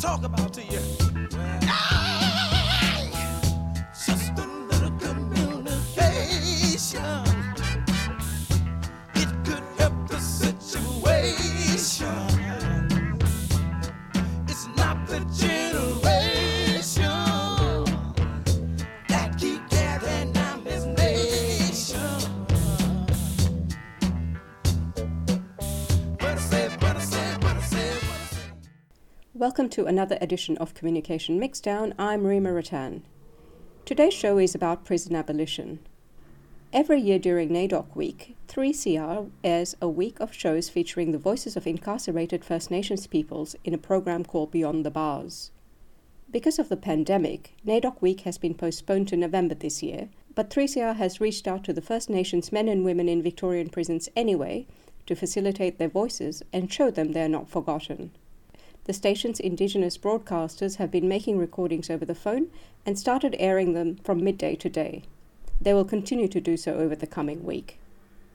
talk about to you. Welcome to another edition of Communication Mixdown. I'm Rima Ratan. Today's show is about prison abolition. Every year during NAIDOC Week, 3CR airs a week of shows featuring the voices of incarcerated First Nations peoples in a program called Beyond the Bars. Because of the pandemic, NAIDOC Week has been postponed to November this year, but 3CR has reached out to the First Nations men and women in Victorian prisons anyway to facilitate their voices and show them they are not forgotten. The station's Indigenous broadcasters have been making recordings over the phone and started airing them from midday today. They will continue to do so over the coming week.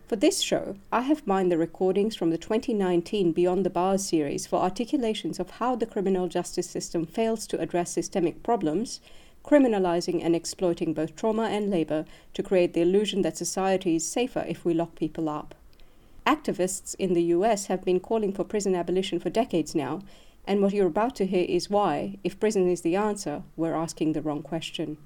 For this show, I have mined the recordings from the 2019 Beyond the Bars series for articulations of how the criminal justice system fails to address systemic problems, criminalizing and exploiting both trauma and labor to create the illusion that society is safer if we lock people up. Activists in the US have been calling for prison abolition for decades now, and what you're about to hear is why, if prison is the answer, we're asking the wrong question.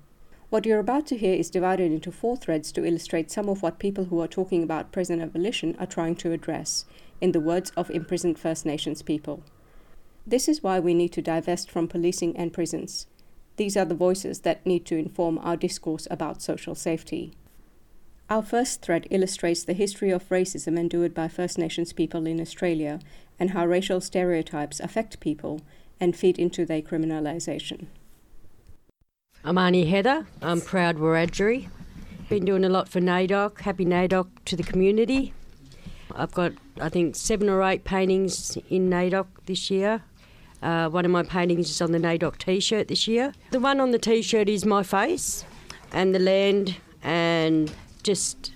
What you're about to hear is divided into four threads to illustrate some of what people who are talking about prison abolition are trying to address, in the words of imprisoned First Nations people. This is why we need to divest from policing and prisons. These are the voices that need to inform our discourse about social safety. Our first thread illustrates the history of racism endured by First Nations people in Australia and how racial stereotypes affect people and feed into their criminalisation. I'm Auntie Heather. I'm proud Wiradjuri. Been doing a lot for NAIDOC. Happy NAIDOC to the community. I've got, I think, seven or eight paintings in NAIDOC this year. Uh, one of my paintings is on the NAIDOC t shirt this year. The one on the t shirt is my face and the land and just,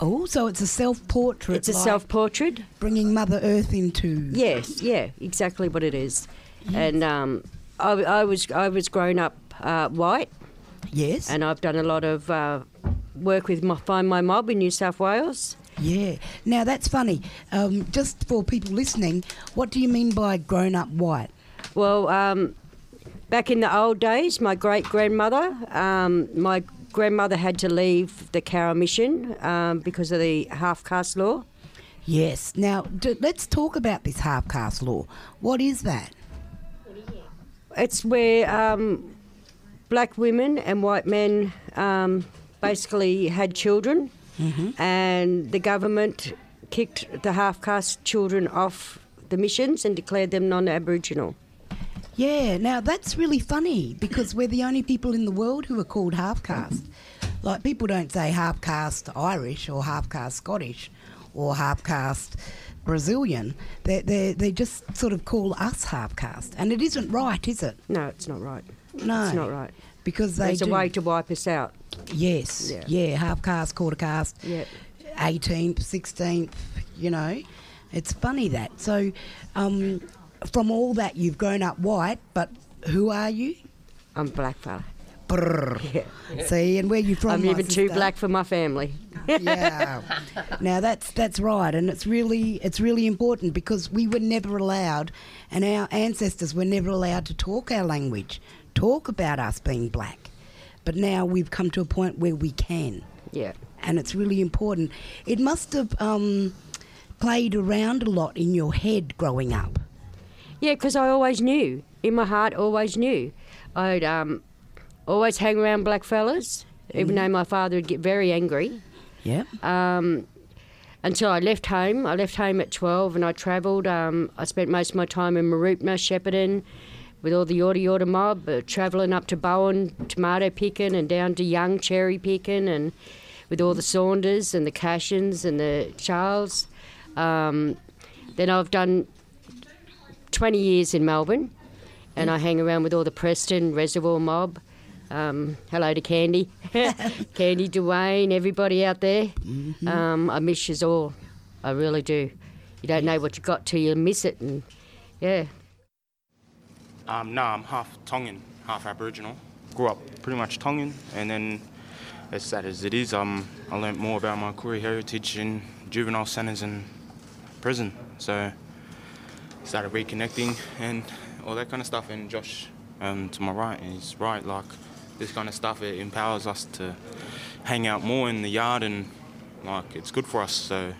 Oh, so it's a self-portrait. it's a like self portrait. bringing Mother Earth into. Yes, yeah, exactly what it is. And um, I, I was I was grown up uh, white, Yes. and I've done a lot of uh, work with my, Find My Mob in New South Wales. yeah. Now that's funny. Um, just for people listening, what do you mean by grown-up white? Well, um, back in the old days, my great grandmother, um, my grandmother had to leave the Carroll Mission um, because of the half caste law. Yes. Now d- let's talk about this half-caste law. What is that? It's where um, black women and white men um, basically had children, and the government kicked the half caste children off the missions and declared them non Aboriginal. Yeah. Now that's really funny because we're the only people in the world who are called half-caste. Like people don't say half-caste Irish or half-caste Scottish or half-caste Brazilian. They they they just sort of call us half-caste, and it isn't right, is it? No, it's not right. No, It's not right. Because they There's do. a way to wipe us out. Yes, Yeah. yeah, half caste, quarter caste, Yeah. 18th, 16th, you know. It's funny that. So, um, from all that, you've grown up white, but who are you? I'm black. Yeah. See, and where you from? I'm even too black for my family. yeah. Now that's that's right, and it's really it's really important because we were never allowed, and our ancestors were never allowed to talk our language, talk about us being black. But now we've come to a point where we can. Yeah. and it's really important. It must have um, played around a lot in your head growing up. Yeah, because I always knew. In my heart, always knew. I'd um, always hang around black fellas, even though my father would get very angry. Yeah. Um, until I left home. I left home at 12 and I travelled. Um, I spent most of my time in Mooroopna, Shepparton, with all the Yorta Yorta mob, uh, travelling up to Bowen, tomato picking, and down to Young, cherry picking, and with all the Saunders and the Cashins and the Charles. Um, then I've done 20 years in Melbourne, and I hang around with all the Preston Reservoir mob. Um, hello to Candy, Candy, Dwayne, everybody out there. Um, I miss yous all. I really do. You don't know what you got till you miss it, and yeah. Um, no, I'm half Tongan, half Aboriginal. Grew up pretty much Tongan, and then, as sad as it is, um, I learnt more about my Koori heritage in juvenile centres and prison. So, started reconnecting and all that kind of stuff. And Josh, um, to my right, is right. Like this kind of stuff, it empowers us to hang out more in the yard, and like it's good for us. So,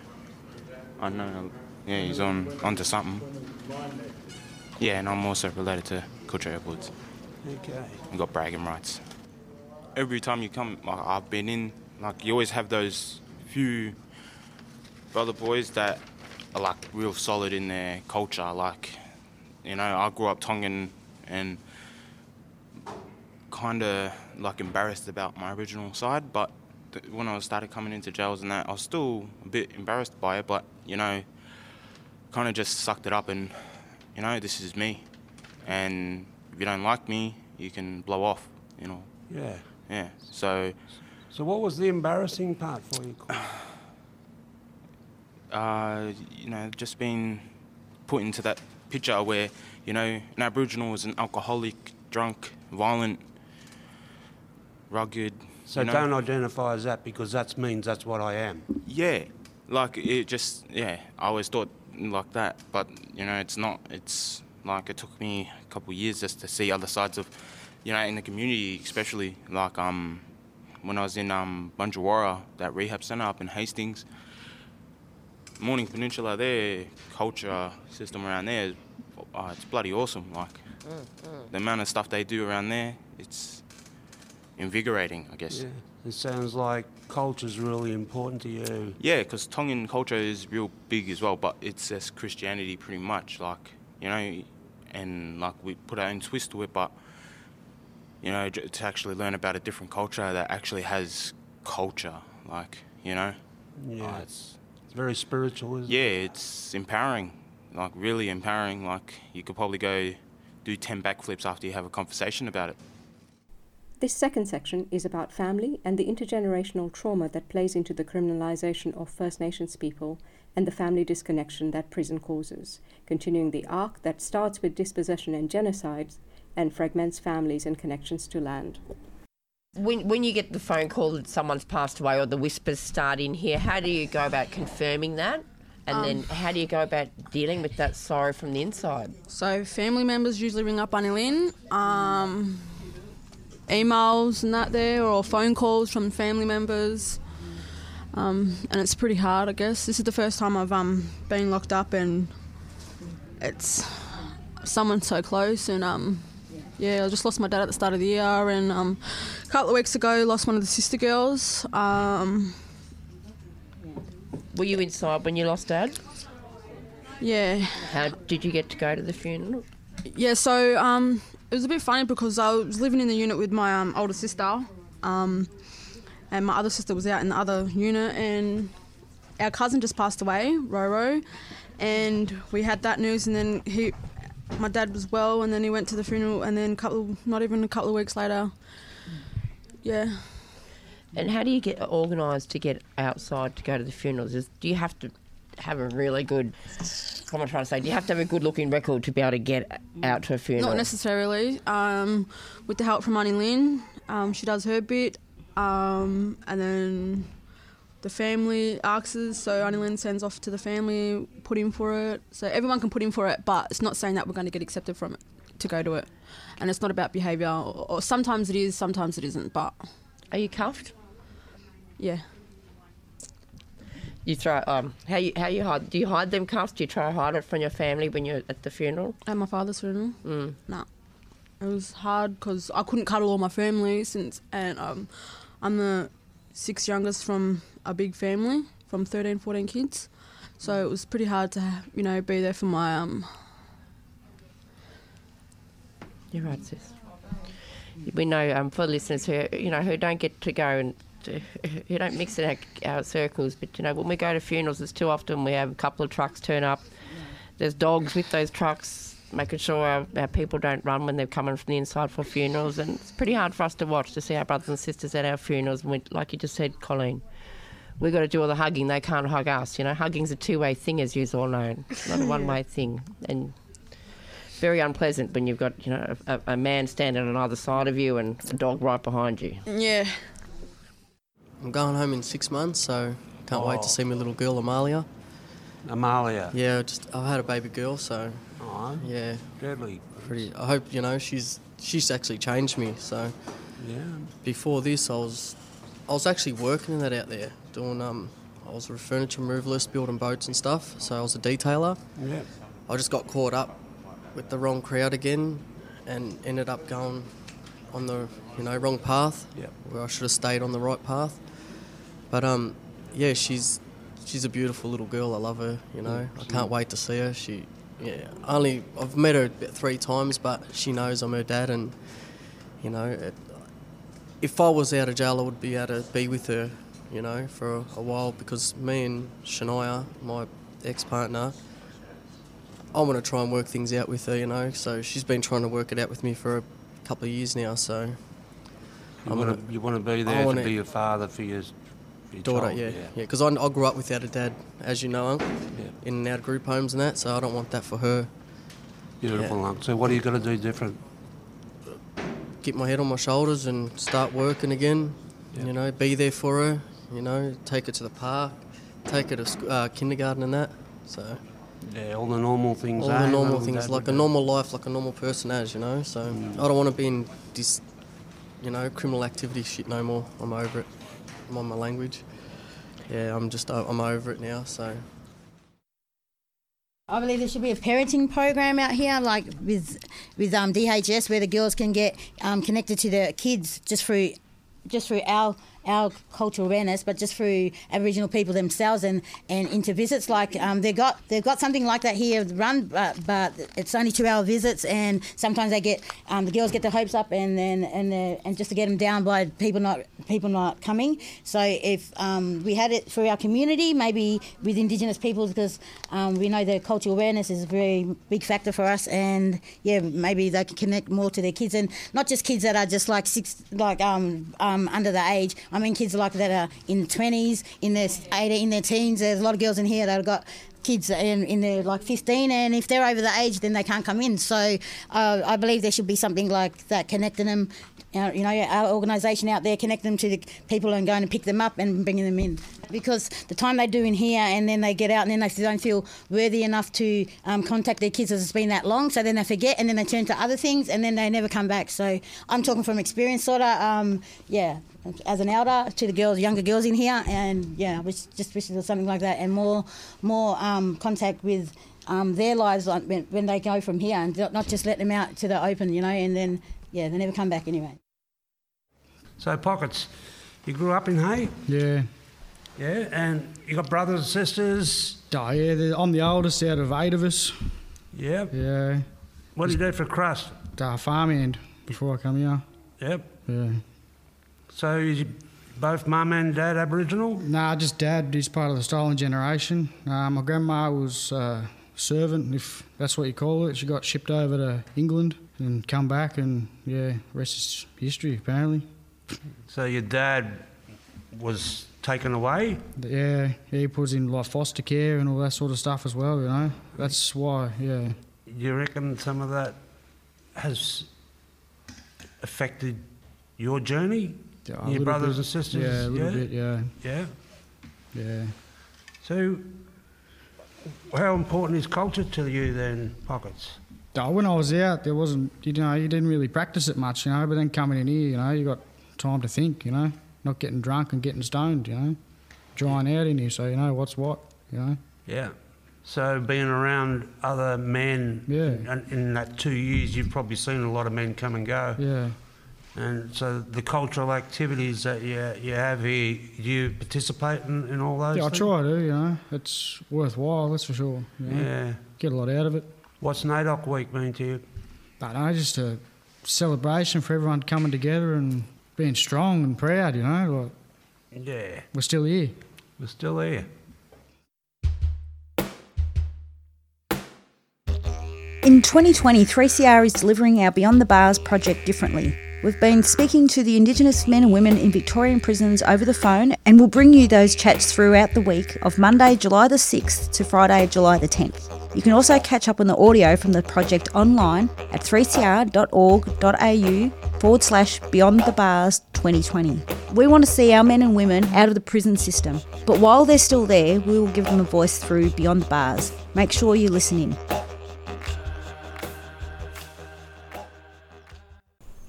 I know, yeah, he's on onto something. Yeah, and I'm also related to Kutcha Edwards. Okay. I got bragging rights. Every time you come, like, I've been in, like you always have those few brother boys that are like real solid in their culture. Like, you know, I grew up Tongan and kind of like embarrassed about my original side, but th- when I started coming into jails and that, I was still a bit embarrassed by it, but you know, kind of just sucked it up and, you know, this is me. And if you don't like me, you can blow off, you know. Yeah. Yeah. So, So what was the embarrassing part for you? Uh, you know, just being put into that picture where, you know, an Aboriginal is an alcoholic, drunk, violent, rugged. So you know? don't identify as that because that means that's what I am. Yeah, like it just yeah. I always thought like that, but you know, it's not. It's like it took me a couple of years just to see other sides of, you know, in the community, especially like um, when I was in um Bunjilwarra, that rehab centre up in Hastings. Mornington Peninsula, their culture system around there, uh, it's bloody awesome. Like the amount of stuff they do around there, it's invigorating, I guess. Yeah. It sounds like culture's really important to you. Yeah, because Tongan culture is real big as well, but it's as Christianity pretty much, like you know, and like we put our own twist to it, but you know, j- to actually learn about a different culture that actually has culture, like you know, Yeah. uh, it's It's very spiritual, isn't yeah, it? it's empowering, like really empowering. Like you could probably go do ten backflips after you have a conversation about it. This second section is about family and the intergenerational trauma that plays into the criminalisation of First Nations people and the family disconnection that prison causes, continuing the arc that starts with dispossession and genocides and fragments families and connections to land. When, when you get the phone call that someone's passed away or the whispers start in here, how do you go about confirming that? And then how do you go about dealing with that sorrow from the inside? So family members usually ring up Annie Lynn, um, emails and that there, or phone calls from family members. Um, and it's pretty hard, I guess. This is the first time I've um, been locked up, and it's someone so close. And um, yeah, I just lost my dad at the start of the year, and um, a couple of weeks ago, lost one of the sister girls. Um, Were you inside when you lost dad? yeah, How did you get to go to the funeral? Yeah, so um, it was a bit funny because I was living in the unit with my um, older sister, um, and my other sister was out in the other unit, and our cousin just passed away, Roro, and we had that news, and then he, my dad was well, and then he went to the funeral, and then a couple, not even a couple of weeks later, yeah. And how do you get organised to get outside to go to the funerals? Is, do you have to have a really good, what am I trying to say? Do you have to have a good looking record to be able to get out to a funeral? Not necessarily. Um, with the help from Annie Lynn, um, she does her bit, um, and then the family asks us. So Lynn sends off to the family, put in for it. So everyone can put in for it, but it's not saying that we're going to get accepted from it to go to it. And it's not about behaviour. Or, or sometimes it is, sometimes it isn't. But Are you cuffed? yeah, You throw um how you how you hide? Do you hide them cuffs? Do you try to hide it from your family when you're at the funeral? at my father's funeral. Mm. No, it was hard because I couldn't cuddle all my family since, and um, I'm the sixth youngest from a big family from 13, 14 kids. So it was pretty hard to, you know, be there for my um. You're right, sis. We know um, for listeners who you know who don't get to go and who don't mix in our, our circles, but you know when we go to funerals, it's too often we have a couple of trucks turn up. There's dogs with those trucks, making sure our, our people don't run when they're coming from the inside for funerals, and it's pretty hard for us to watch to see our brothers and sisters at our funerals. And we, like you just said, Colleen, we've got to do all the hugging. They can't hug us. You know, hugging's a two-way thing, as you all know. It's not a one-way thing, and very unpleasant when you've got you know a, a man standing on either side of you and a dog right behind you. Yeah. I'm going home in six months, so can't wait Oh. to see my little girl Amalia. Amalia. Yeah, just I've had a baby girl, so Oh, yeah, deadly. pretty. I hope you know she's she's actually changed me. So Yeah. before this, I was I was actually working in that out there doing um I was a furniture movalist, building boats and stuff. So I was a detailer. Yeah. I just got caught up with the wrong crowd again, and ended up going on the you know wrong path. Yep. Where I should have stayed on the right path. But um, yeah, she's she's a beautiful little girl. I love her. You know, I can't wait to see her. She, yeah, only I've met her about three times, but she knows I'm her dad, and you know, it, if I was out of jail, I would be able to be with her. You know, for a, a while because me and Shania, my ex-partner, I want to try and work things out with her. You know, so she's been trying to work it out with me for a couple of years now. So You want gonna- you want to be there to be a father for your daughter, child. yeah, yeah. Because I, I grew up without a dad, as you know, Unc, Yeah. in and out of group homes and that. So I don't want that for her. Beautiful, Yeah. Unc. So what are you going to do different? Get my head on my shoulders and start working again. Yeah. You know, be there for her. You know, take her to the park, take her to sc- uh, kindergarten and that. So Yeah, all the normal things. all eh, the normal things, like a normal life, like a normal person has. You know, so I don't want to be in this, you know, criminal activity shit no more. I'm over it. I'm on my language. Yeah, I'm just I'm over it now. So. I believe there should be a parenting program out here, like with with um, DHS, where the girls can get um, connected to the kids just through just through our our cultural awareness, but just through Aboriginal people themselves and, and into visits. Like um, they got they've got something like that here run, but, but it's only two hour visits, and sometimes they get um, the girls get their hopes up, and then and and just to get them down by people not people not coming. So if um, we had it through our community, maybe with Indigenous peoples, because um, we know that cultural awareness is a very big factor for us, and yeah, maybe they can connect more to their kids, and not just kids that are just like six, like um, um, under the age. I mean, kids like that are in twenties, in their in their teens. There's a lot of girls in here that have got kids in, in their like 15 and if they're over the age then they can't come in. So uh, I believe there should be something like that connecting them uh, you know our organisation out there connecting them to the people and going to pick them up and bringing them in. Because the time they do in here and then they get out and then they don't feel worthy enough to um, contact their kids as it's been that long so then they forget and then they turn to other things and then they never come back. So I'm talking from experience sort of um, yeah as an elder to the girls, younger girls in here, and yeah, I was just wishing there was something like that, and more, more um, contact with um, their lives like when, when they go from here, and not just let them out to the open, you know, and then yeah, they never come back anyway. So pockets, you grew up in Hay, Yeah. yeah, and you got brothers and sisters. Oh, yeah, I'm the oldest out of eight of us. Yeah. Yeah. What did you do for crust? Uh, farmhand before I come here. Yep. Yeah. So you both mum and dad Aboriginal? Nah, just dad. He's part of the stolen generation. Uh, my grandma was uh, servant, if that's what you call it. She got shipped over to England and come back, and yeah, rest is history, apparently. So your dad was taken away? Yeah, he puts in like foster care and all that sort of stuff as well, you know. That's why, yeah. You reckon some of that has affected your journey? Yeah, a your little brothers bit. and sisters? Yeah, a little bit, yeah. Yeah. Yeah. So, how important is culture to you then, Pockets? Oh, when I was out, there wasn't, you know, you didn't really practice it much, you know. But then coming in here, you know, you got time to think, you know, not getting drunk and getting stoned, you know, drying out in here, so you know what's what, you know. Yeah. So, being around other men Yeah. in, in that two years, you've probably seen a lot of men come and go. Yeah. And so, the cultural activities that you, you have here, do you participate in, in all those? Yeah, I things? try to, you know. It's worthwhile, that's for sure. you know. Yeah. Get a lot out of it. What's NAIDOC week mean to you? I don't know, just a celebration for everyone coming together and being strong and proud, you know. Like, Yeah. we're still here. We're still here. In 2020, 3CR is delivering our Beyond the Bars project differently. We've been speaking to the Indigenous men and women in Victorian prisons over the phone, and we'll bring you those chats throughout the week of Monday, July the 6th to Friday, July the 10th. You can also catch up on the audio from the project online at 3cr.org.au forward slash beyond the bars 2020. We want to see our men and women out of the prison system, but while they're still there, we will give them a voice through Beyond the Bars. Make sure you listen in.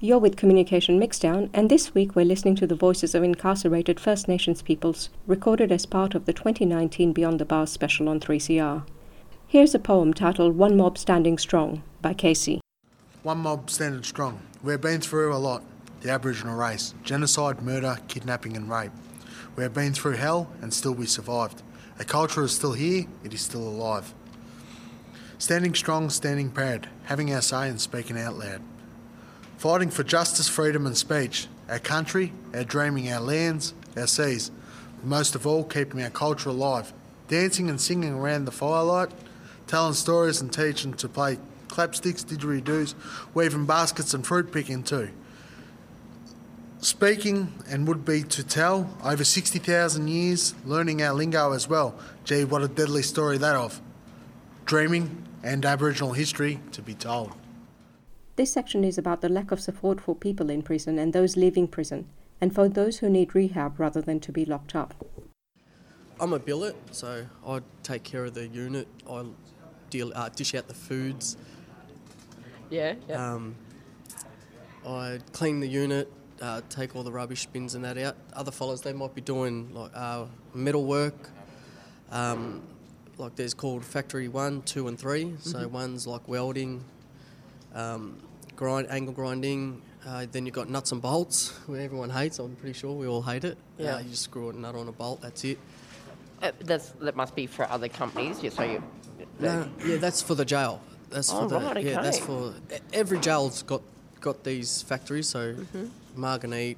You're with Communication Mixdown, and this week we're listening to the voices of incarcerated First Nations peoples, recorded as part of the 2019 Beyond the Bars special on 3CR. Here's a poem titled One Mob Standing Strong by Casey. One mob standing strong. We've been through a lot. The Aboriginal race genocide, murder, kidnapping, and rape. We have been through hell and still we survived. A culture is still here, it is still alive. Standing strong, standing proud, having our say and speaking out loud. Fighting for justice, freedom, and speech. Our country, our dreaming, our lands, our seas. But most of all, keeping our culture alive. Dancing and singing around the firelight, telling stories and teaching to play clapsticks, didgeridoos, weaving baskets and fruit picking too. Speaking and would be to tell over 60,000 years, learning our lingo as well. Gee, what a deadly story that of. Dreaming and Aboriginal history to be told. This section is about the lack of support for people in prison and those leaving prison, and for those who need rehab rather than to be locked up. I'm a billet, so I take care of the unit. I deal, uh, dish out the foods. Yeah, yeah. Um, I clean the unit, uh, take all the rubbish bins and that out. Other fellows, they might be doing like uh, metal work. Um, like there's called factory one, two, and 3 So Mhm. one's like welding, um, grind, angle grinding. Uh, then you've got nuts and bolts, where everyone hates. I'm pretty sure we all hate it. Yeah. Uh, you just screw a nut on a bolt. That's it. Uh, that's, that must be for other companies, yeah, so you... No, yeah, that's for the jail. That's Oh, for the right, yeah. That's for every jail's got got these factories. So Mhm. Margate,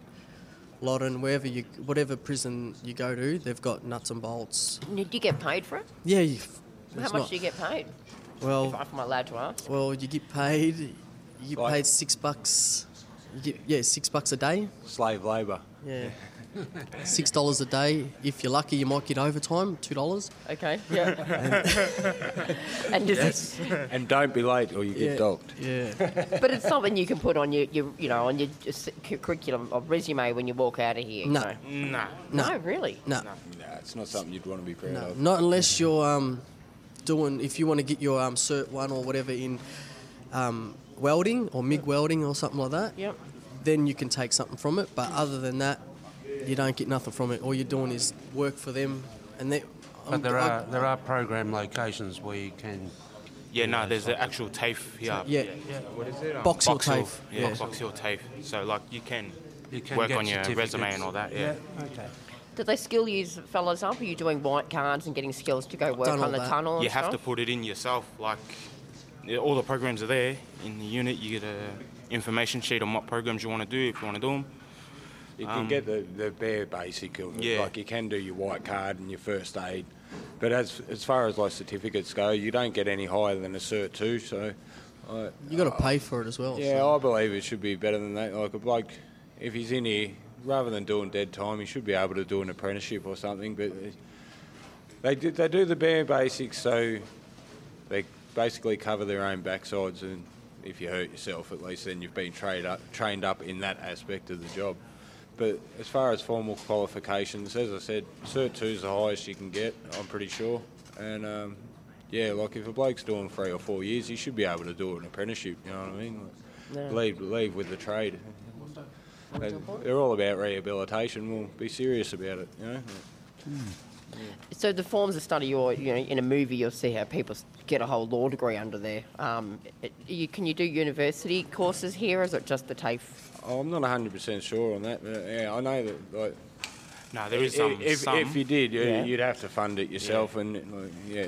Loddon, wherever you, whatever prison you go to, they've got nuts and bolts. Do you get paid for it? Yeah. You, How much not- do you get paid? Well, if I'm allowed to ask. Well, you get paid. You Like- paid six bucks. Get yeah six bucks a day. Slave labour. Yeah. Six dollars a day. If you're lucky, you might get overtime. Two dollars. Okay. Yeah. and does Yes. it, and don't be late or you get Yeah, docked. Yeah. but it's something you can put on your, your you know, on your curriculum or resume when you walk out of here. No. so- No. No, really. No. No, it's not something you'd want to be proud No, of. not unless you're um, doing. If you want to get your um, cert one or whatever in um, welding or MIG welding or something like that. Yep. Then you can take something from it. But other than that, you don't get nothing from it. All you're doing is work for them, and they. But there are there are program locations where you can. Yeah, no, there's the actual TAFE here. Yeah. What is it? Um, Box Hill Box TAFE, Yeah, yeah. Box Hill TAFE. So, like, you can, You can work on your resume and all that, yeah. okay. Do they skill you fellas up? Are you doing white cards and getting skills to go work Done on the that. tunnel? You and have to put it in yourself. Like, yeah, all the programs are there in the unit. You get a information sheet on what programs you want to do if you want to do them. You can um, get the, the bare basic of it. Yeah. Like you can do your white card and your first aid. But as as far as like certificates go, you don't get any higher than a Cert 2. So I, You got to uh, pay for it as well. Yeah, so. I believe it should be better than that. Like a bloke, if he's in here, rather than doing dead time, he should be able to do an apprenticeship or something. But uh, they do, they do the bare basics, so they basically cover their own backsides. And if you hurt yourself, at least then you've been trained up, trained up in that aspect of the job. But as far as formal qualifications, as I said, Cert 2 is the highest you can get, I'm pretty sure. And um, yeah, like if a bloke's doing three or four years, he should be able to do an apprenticeship, you know what I mean? Like, Yeah. leave, leave with the trade. They, they're all about rehabilitation. We'll be serious about it, you know? So the forms of study, or you know, in a movie, you'll see how people get a whole law degree under there. Um, it, you, can you do university courses here, or is it just the TAFE? Oh, I'm not 100% sure on that, but yeah, I know that. Like, No, there is some- If, some. if you did, you, Yeah. you'd have to fund it yourself, Yeah. and like, yeah,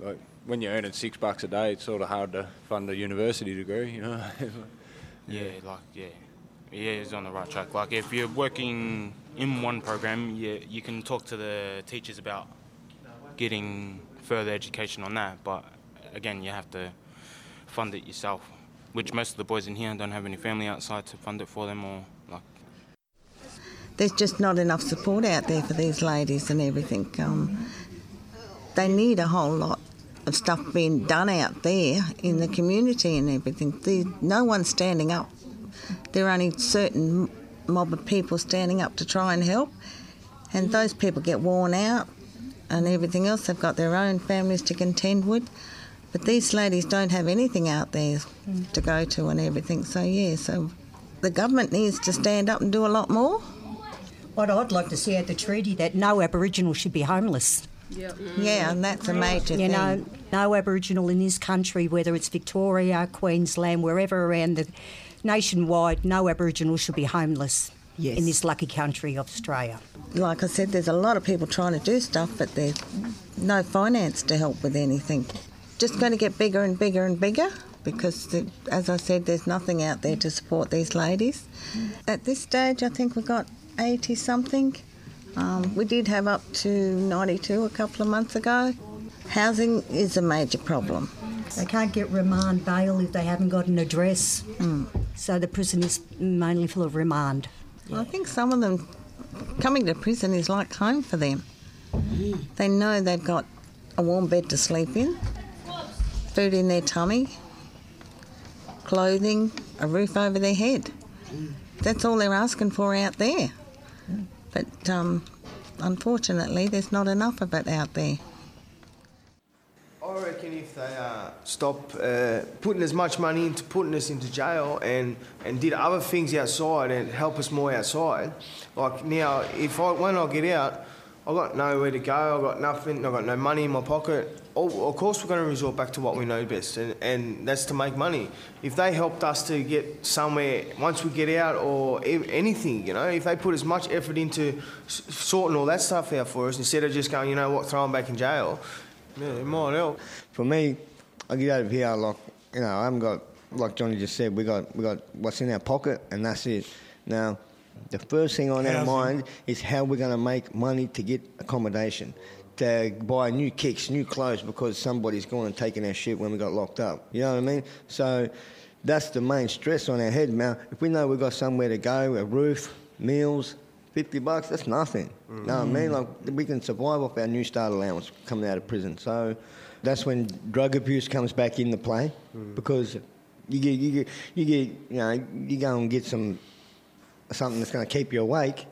like when you're earning six bucks a day, it's sort of hard to fund a university degree, you know. Yeah, like yeah, yeah, he's on the right track. Like if you're working in one program, yeah, you can talk to the teachers about getting further education on that. But again, you have to fund it yourself. which most of the boys in here don't have any family outside to fund it for them or like there's just not enough support out there for these ladies and everything. Um, they need a whole lot of stuff being done out there in the community and everything. The, no one's standing up. There are only certain mob of people standing up to try and help, and those people get worn out and everything else. They've got their own families to contend with. But these ladies don't have anything out there mm. to go to and everything. So, yeah, so the government needs to stand up and do a lot more. What I'd like to see at the treaty that no Aboriginal should be homeless. Yeah, and that's a major You thing. know, no Aboriginal in this country, whether it's Victoria, Queensland, wherever around the nationwide, no Aboriginal should be homeless in this lucky country of Australia. Like I said, there's a lot of people trying to do stuff, but there's no finance to help with anything. Just going to get bigger and bigger and bigger because, the, as I said, there's nothing out there to support these ladies. At this stage, I think we've got 80 something. Um, we did have up to 92 a couple of months ago. Housing is a major problem. They can't get remand bail if they haven't got an address. So the prison is mainly full of remand. I think some of them coming to prison is like home for them. They know they've got a warm bed to sleep in, food in their tummy, clothing, a roof over their head. That's all they're asking for out there. But um, unfortunately, there's not enough of it out there. I reckon if they uh, stop uh, putting as much money into putting us into jail and, and did other things outside and help us more outside, like now, if I when I get out, I've got nowhere to go. I've got nothing. I've got no money in my pocket. Oh, of course, we're going to resort back to what we know best, and, and that's to make money. If they helped us to get somewhere once we get out, or anything, you know, if they put as much effort into s- sorting all that stuff out for us instead of just going, you know what, throw them back in jail, yeah, it might help. For me, I get out of here like you know I haven't got like Johnny just said we got we got what's in our pocket and that's it. Now, the first thing on our Housing. mind is how we're going to make money to get accommodation, to buy new kicks, new clothes because somebody's gone and taken our shit when we got locked up. You know what I mean? So that's the main stress on our head. Now, if we know we've got somewhere to go, a roof, meals. 50 bucks, that's nothing. You know what I mean? Mm. Like, we can survive off our new start allowance coming out of prison. So that's when drug abuse comes back into play mm. because you get, you get, you get, you know, you go and get some, something that's going to keep you awake.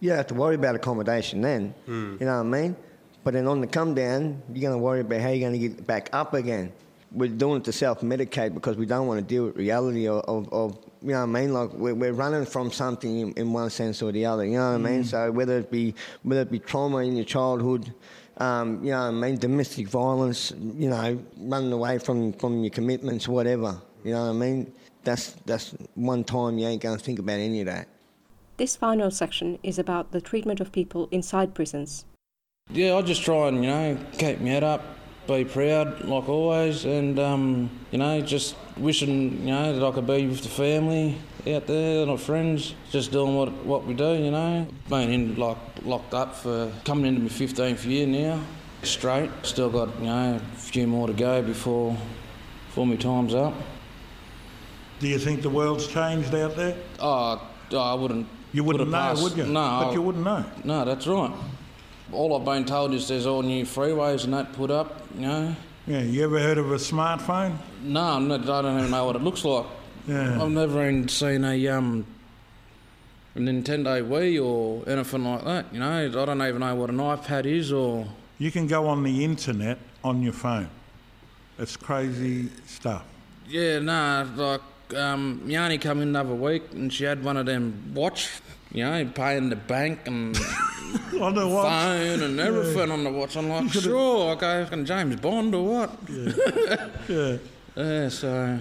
You don't have to worry about accommodation then. You know what I mean? But then on the come down, you're going to worry about how you're going to get back up again. We're doing it to self-medicate because we don't want to deal with reality of, of, of you know what I mean? Like we're, we're running from something in, in one sense or the other. You know what I mean? Mm. So whether it be whether it be trauma in your childhood, um, you know what I mean, domestic violence, you know, running away from, from your commitments, whatever. You know what I mean? That's that's one time you ain't going to think about any of that. This final section is about the treatment of people inside prisons. Yeah, I just try and, you know, keep my head up, be proud like always, and, um, you know, just wishing, you know, that I could be with the family out there, my friends, just doing what what we do, you know. Been in, like, locked up for coming into my 15th year now, straight. Still got, you know, a few more to go before, before my time's up. Do you think the world's changed out there? Oh, I wouldn't. You wouldn't know, would you? No, But I- you wouldn't know. No, that's right. All I've been told is there's all new freeways and that put up. You know. Yeah. You ever heard of a smartphone? No, I'm not, I don't even know what it looks like. Yeah. I've never even seen a um a Nintendo Wii or anything like that. You know, I don't even know what an iPad is or. You can go on the internet on your phone. It's crazy stuff. Yeah, nah, like um, come in the other week and she had one of them watch, you know, paying the bank and on the watch. phone and Yeah. everything on the watch. I'm like, sure, okay, fucking James Bond or what? Yeah. yeah, so.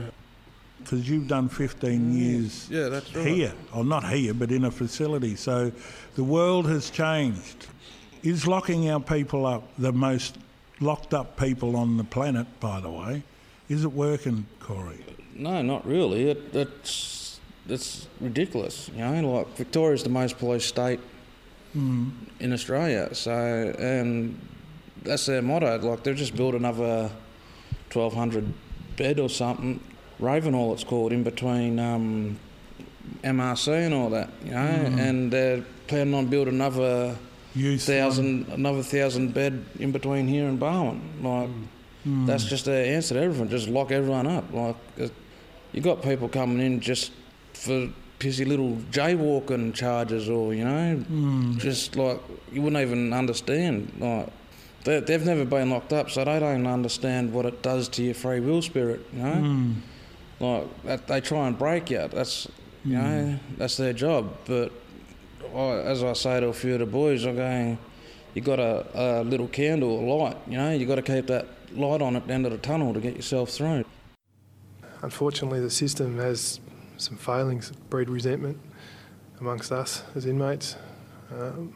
Because you've done 15 mm. years Yeah, that's right. here, or not here, but in a facility. So the world has changed. Is locking our people up the most locked up people on the planet, by the way? Is it working, Corey? No, not really. It, it's it's ridiculous. You know, like Victoria's the most policed state Mm. in Australia. So, and that's their motto. Like they've just built another twelve hundred bed or something Ravenhall, it's called, in between um, MRC and all that, you know, Mm. and they're planning on building another thousand, another thousand bed in between here and Barwon. Like, Mm. that's just their answer to everything. Just lock everyone up. Like, uh, you got people coming in just for pissy little jaywalking charges, or you know, Mm. just like you wouldn't even understand. Like, they, they've never been locked up, so they don't understand what it does to your free will spirit. You know, Mm. like that, they try and break you. That's you Mm. know, that's their job. But I, as I say to a few of the boys, I'm going, you got a, a little candle, a light. You know, you got to keep that light on at the end of the tunnel to get yourself through. Unfortunately, the system has some failings breed resentment amongst us as inmates, um,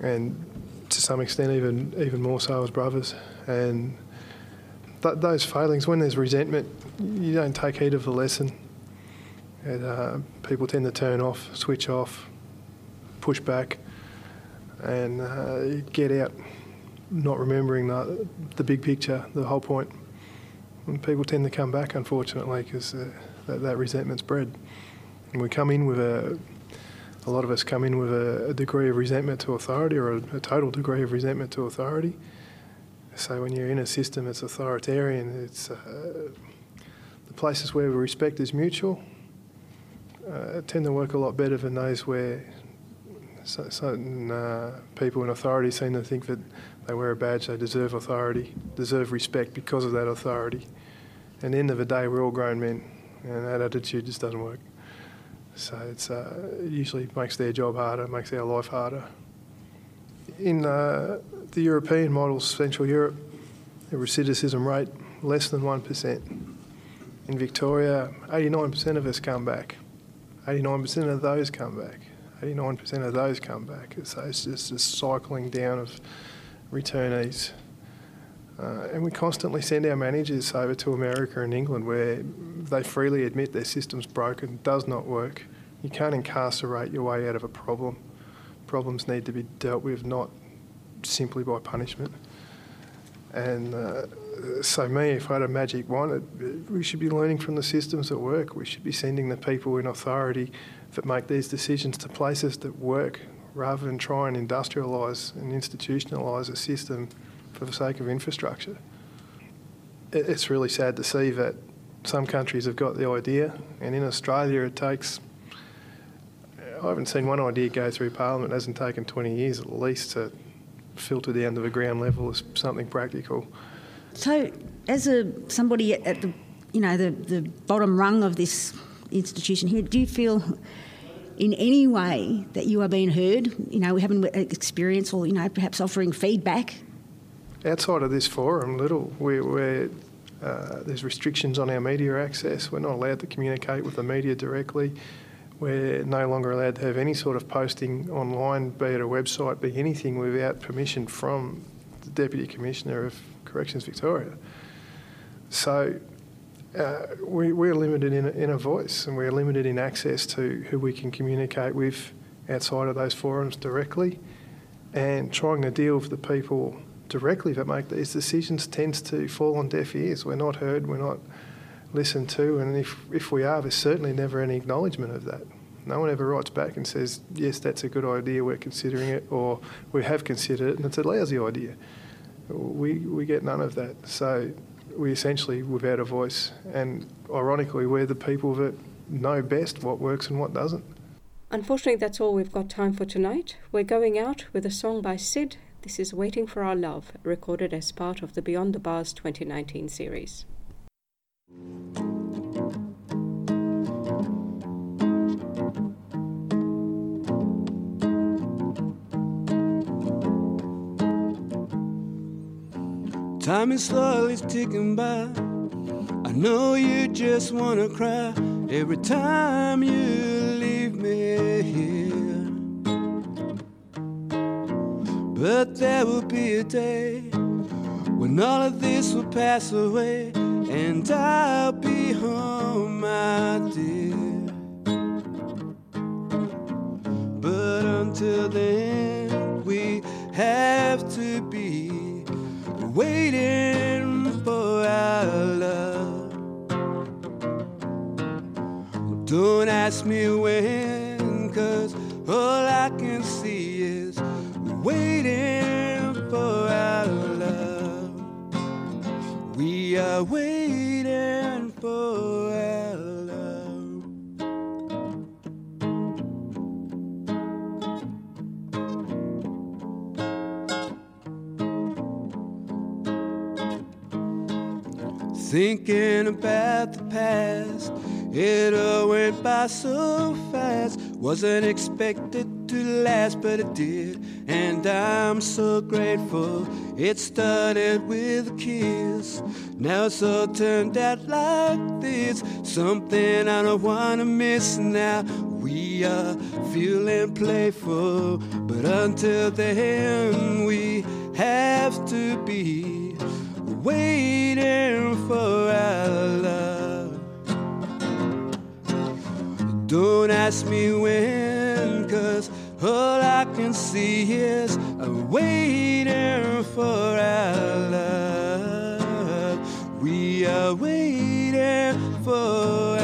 and to some extent, even even more so as brothers. And th- those failings, when there's resentment, you don't take heed of the lesson. And, uh, people tend to turn off, switch off, push back, and uh, get out, not remembering the, the big picture, the whole point. And people tend to come back, unfortunately, because uh, that, that resentment's bred. And we come in with a, a lot of us come in with a, a degree of resentment to authority or a, a total degree of resentment to authority. So when you're in a system that's authoritarian, it's uh, the places where respect is mutual uh, tend to work a lot better than those where certain uh, people in authority seem to think that they wear a badge, they deserve authority, deserve respect because of that authority. And at the end of the day, we're all grown men, and that attitude just doesn't work. So it's uh, it usually makes their job harder, makes our life harder. In uh, the European models, Central Europe, the recidivism rate less than one percent. In Victoria, 89% of us come back. 89% of those come back. 89% of those come back. So it's just a cycling down of returnees. Uh, and we constantly send our managers over to America and England where they freely admit their system's broken, does not work. You can't incarcerate your way out of a problem. Problems need to be dealt with not simply by punishment. And uh, so, me, if I had a magic wand, it, we should be learning from the systems that work. We should be sending the people in authority that make these decisions to places that work rather than try and industrialise and institutionalise a system for the sake of infrastructure. It's really sad to see that some countries have got the idea, and in Australia, it takes. I haven't seen one idea go through Parliament. It hasn't taken 20 years at least to filter down to the ground level as something practical. So, as a somebody at the, you know, the, the bottom rung of this institution here, do you feel in any way that you are being heard? You know, having experience or, you know, perhaps offering feedback? Outside of this forum, little, we, we're, uh, there's restrictions on our media access. We're not allowed to communicate with the media directly. We're no longer allowed to have any sort of posting online, be it a website, be anything without permission from the Deputy Commissioner of Corrections Victoria. So uh, we, we're limited in a, in a voice and we're limited in access to who we can communicate with outside of those forums directly. And trying to deal with the people directly that make these decisions tends to fall on deaf ears. We're not heard, we're not listened to, and if, if we are, there's certainly never any acknowledgement of that. No one ever writes back and says, yes, that's a good idea, we're considering it, or we have considered it and it's a lousy idea. We, we get none of that. So we essentially without a voice, and ironically, we're the people that know best what works and what doesn't. Unfortunately, that's all we've got time for tonight. We're going out with a song by Sid. This is Waiting for Our Love, recorded as part of the Beyond the Bars 2019 series. Time is slowly ticking by. I know you just wanna cry every time you leave me here. But there will be a day when all of this will pass away and I'll be home, my dear. But until then, we have to be waiting for our love. Don't ask me when, cause all I can say waiting for our love. We are waiting for our love. Thinking about the past, it all went by so fast. Wasn't expected to last, but it did. And I'm so grateful it started with a kiss. Now it's all turned out like this. Something I don't wanna miss now. We are feeling playful, but until then, we have to be waiting for our love. Don't ask me when, cause all I can see is I'm waiting for our love. We are waiting for